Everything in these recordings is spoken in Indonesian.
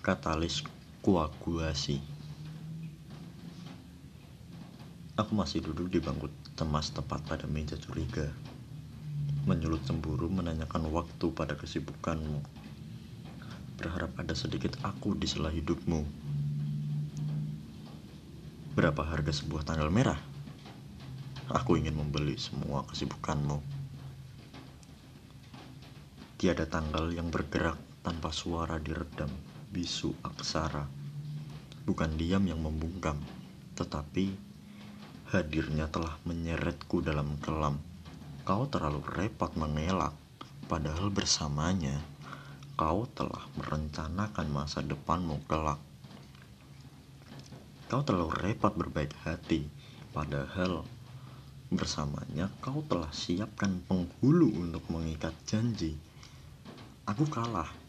Katalis koagulasi. Aku masih duduk di bangku temas tepat pada meja curiga. Menyulut cemburu menanyakan waktu pada kesibukanmu. Berharap ada sedikit aku di sela hidupmu. Berapa harga sebuah tanggal merah? Aku ingin membeli semua kesibukanmu. Tiada tanggal yang bergerak tanpa suara diredam bisu aksara. Bukan diam yang membungkam, tetapi hadirnya telah menyeretku dalam kelam. Kau terlalu repot mengelak, padahal bersamanya kau telah merencanakan masa depanmu kelak. Kau terlalu repot berbaik hati, padahal bersamanya kau telah siapkan penghulu untuk mengikat janji. Aku kalah.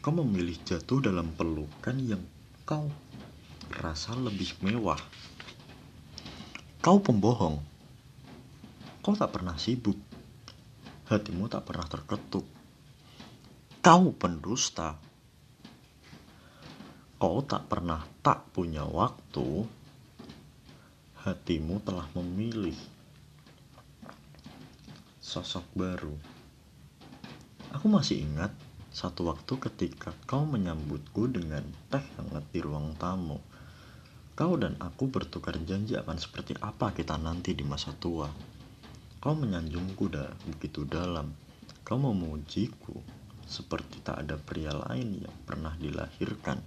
Kau memilih jatuh dalam pelukan yang kau rasa lebih mewah. Kau pembohong. Kau tak pernah sibuk. Hatimu tak pernah terketuk. Kau pendusta. Kau tak pernah tak punya waktu. Hatimu telah memilih sosok baru. Aku masih ingat satu waktu ketika kau menyambutku dengan teh hangat di ruang tamu. Kau dan aku bertukar janji akan seperti apa kita nanti di masa tua. Kau menyanjungku dah begitu dalam. Kau memujiku seperti tak ada pria lain yang pernah dilahirkan.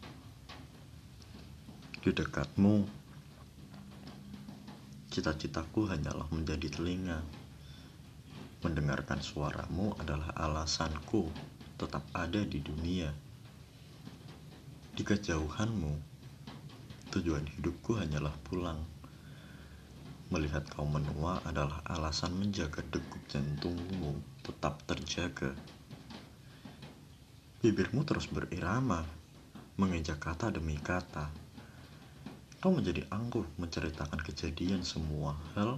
Di dekatmu, cita-citaku hanyalah menjadi telinga Mendengarkan suaramu adalah alasanku tetap ada di dunia. Di kejauhanmu, tujuan hidupku hanyalah pulang. Melihat kau menua adalah alasan menjaga degup jantungmu tetap terjaga. Bibirmu terus berirama, mengejak kata demi kata. Kau menjadi angkuh menceritakan kejadian semua hal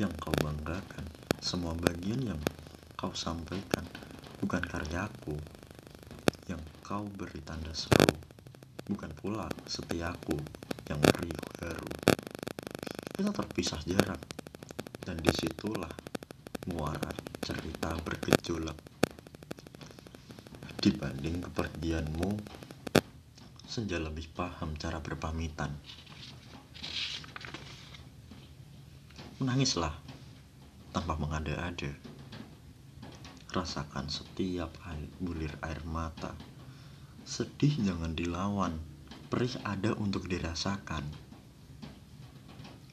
yang kau banggakan. Semua bagian yang kau sampaikan bukan karyaku yang kau beri tanda seru, bukan pula setiaku yang beri baru. Kita terpisah jarak, dan di situlah muara cerita bergejolak. Dibanding kepergianmu, senja lebih paham cara berpamitan. Menangislah tanpa mengada-ada. Rasakan setiap air, bulir air mata. Sedih jangan dilawan, perih ada untuk dirasakan.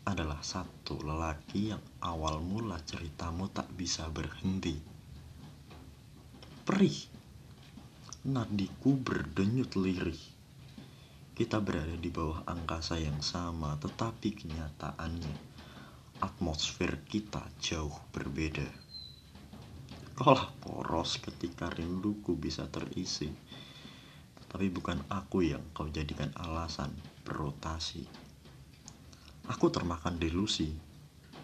Adalah satu lelaki yang awal mula ceritamu tak bisa berhenti. Perih, nadiku berdenyut lirih. Kita berada di bawah angkasa yang sama, tetapi kenyataannya atmosfer kita jauh berbeda. Kaulah poros ketika rinduku bisa terisi, tetapi bukan aku yang kau jadikan alasan berotasi. Aku termakan delusi,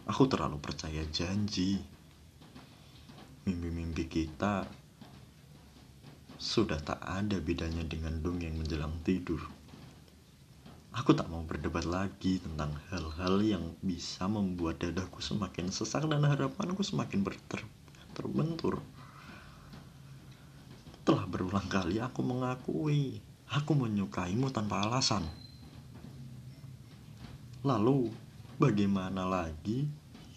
aku terlalu percaya janji. Mimpi-mimpi kita sudah tak ada bedanya dengan dongeng menjelang tidur. Aku tak mau berdebat lagi tentang hal-hal yang bisa membuat dadaku semakin sesak dan harapanku semakin berter terbentur. Telah berulang kali aku mengakui aku menyukaimu tanpa alasan. Lalu, bagaimana lagi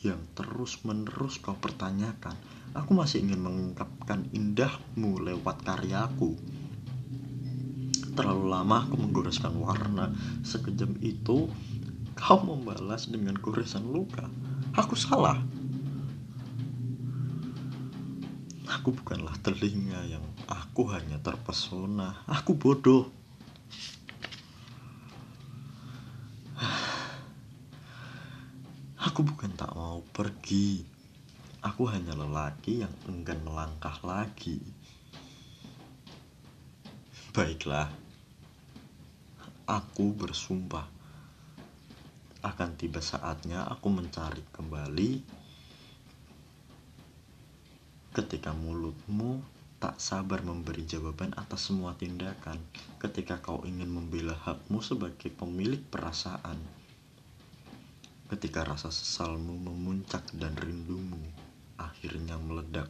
yang terus-menerus kau pertanyakan? Aku masih ingin mengungkapkan indahmu lewat karyaku terlalu lama aku menggoreskan warna sekejam itu kau membalas dengan goresan luka aku salah aku bukanlah telinga yang aku hanya terpesona. Aku bodoh. Aku bukan tak mau pergi. Aku hanya lelaki yang enggan melangkah lagi. Baiklah. Aku bersumpah. Akan tiba saatnya aku mencari kembali ketika mulutmu tak sabar memberi jawaban atas semua tindakan ketika kau ingin membela hakmu sebagai pemilik perasaan. Ketika rasa sesalmu memuncak dan rindumu akhirnya meledak.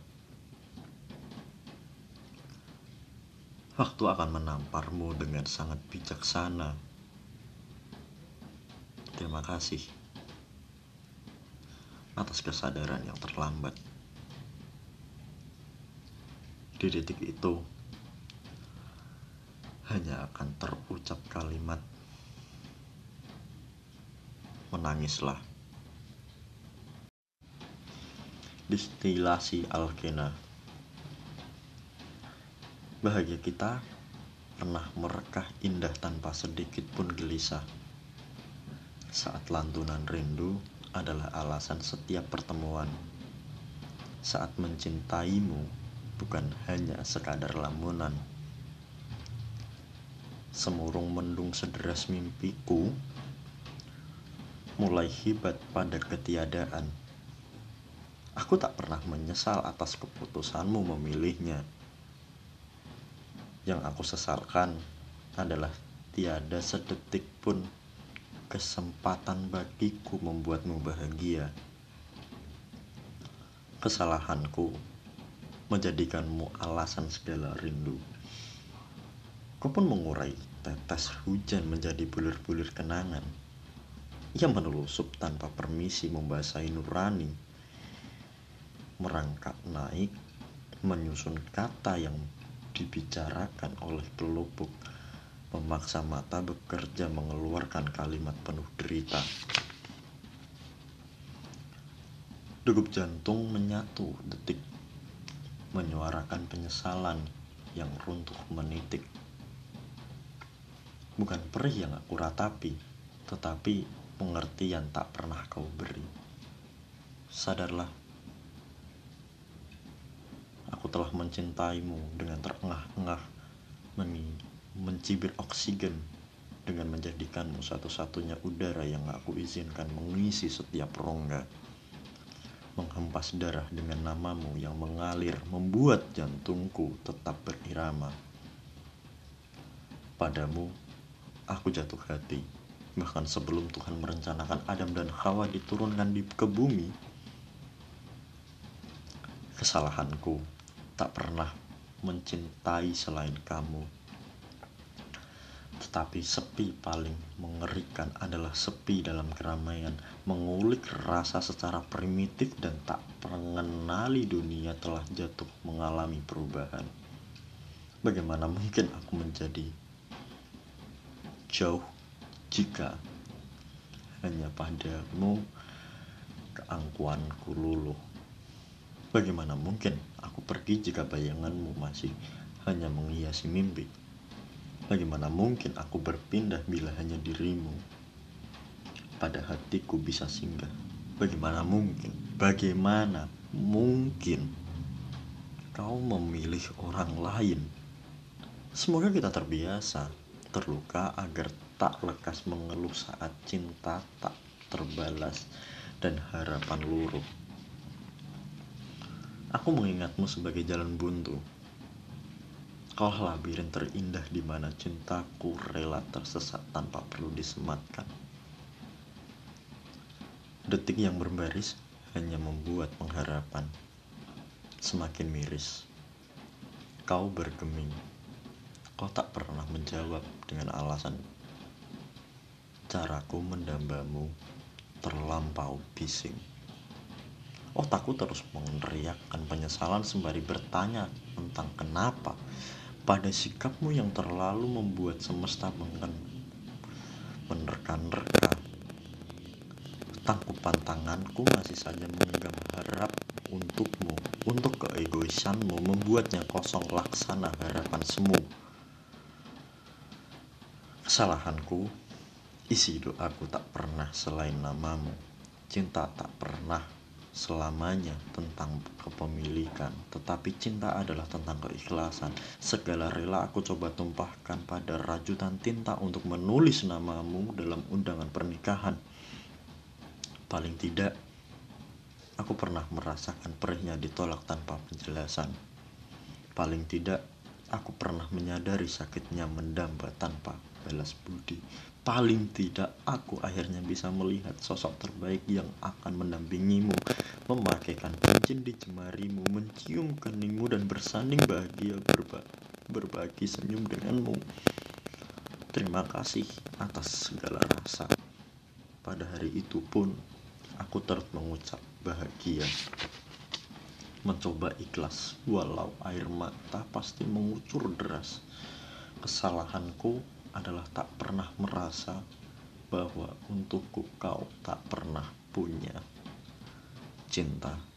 Waktu akan menamparmu dengan sangat bijaksana. Terima kasih atas kesadaran yang terlambat. Di detik itu, hanya akan terucap kalimat menangislah. Distilasi Alkena Bahagia kita pernah merekah indah tanpa sedikit pun gelisah. Saat lantunan rindu adalah alasan setiap pertemuan. Saat mencintaimu bukan hanya sekadar lamunan. Semurung mendung sederas mimpiku mulai hibat pada ketiadaan. Aku tak pernah menyesal atas keputusanmu memilihnya yang aku sesalkan adalah tiada sedetik pun kesempatan bagiku membuatmu bahagia. Kesalahanku menjadikanmu alasan segala rindu. Kau pun mengurai tetes hujan menjadi bulir-bulir kenangan. Ia menelusup tanpa permisi membasahi nurani. Merangkak naik, menyusun kata yang dibicarakan oleh pelupuk memaksa mata bekerja mengeluarkan kalimat penuh derita. Degup jantung menyatu detik, menyuarakan penyesalan yang runtuh menitik. Bukan perih yang aku ratapi, tetapi pengertian tak pernah kau beri. Sadarlah, Aku telah mencintaimu dengan terengah-engah mencibir oksigen dengan menjadikanmu satu-satunya udara yang aku izinkan mengisi setiap rongga. Menghempas darah dengan namamu yang mengalir membuat jantungku tetap berirama. Padamu, aku jatuh hati. Bahkan sebelum Tuhan merencanakan Adam dan Hawa diturunkan di ke bumi, kesalahanku tak pernah mencintai selain kamu. Tetapi sepi paling mengerikan adalah sepi dalam keramaian, mengulik rasa secara primitif dan tak mengenali dunia telah jatuh mengalami perubahan. Bagaimana mungkin aku menjadi jauh jika hanya padamu keangkuhanku luluh. Bagaimana mungkin aku pergi jika bayanganmu masih hanya menghiasi mimpi? Bagaimana mungkin aku berpindah bila hanya dirimu pada hatiku bisa singgah? Bagaimana mungkin? Bagaimana mungkin kau memilih orang lain? Semoga kita terbiasa terluka agar tak lekas mengeluh saat cinta tak terbalas dan harapan luruh. Aku mengingatmu sebagai jalan buntu. Kau labirin terindah di mana cintaku rela tersesat tanpa perlu disematkan. Detik yang berbaris hanya membuat pengharapan semakin miris. Kau bergeming. Kau tak pernah menjawab dengan alasan caraku mendambamu terlampau bising. Otakku terus meneriakkan penyesalan sembari bertanya tentang kenapa pada sikapmu yang terlalu membuat semesta mengen menerka-nerka. Tangkupan tanganku masih saja menggenggam harap untukmu, untuk keegoisanmu membuatnya kosong laksana harapan semu. Kesalahanku, isi doaku tak pernah selain namamu. Cinta tak pernah selamanya tentang kepemilikan, tetapi cinta adalah tentang keikhlasan. Segala rela aku coba tumpahkan pada rajutan tinta untuk menulis namamu dalam undangan pernikahan. Paling tidak, aku pernah merasakan perihnya ditolak tanpa penjelasan. Paling tidak, aku pernah menyadari sakitnya mendamba tanpa balas budi. Paling tidak, aku akhirnya bisa melihat sosok terbaik yang akan mendampingimu, memakaikan cincin di jemarimu, mencium keningmu, dan bersanding bahagia berba berbagi senyum denganmu. Terima kasih atas segala rasa. Pada hari itu pun, aku terus mengucap bahagia mencoba ikhlas. Walau air mata pasti mengucur deras. Kesalahanku adalah tak pernah merasa bahwa untukku kau tak pernah punya cinta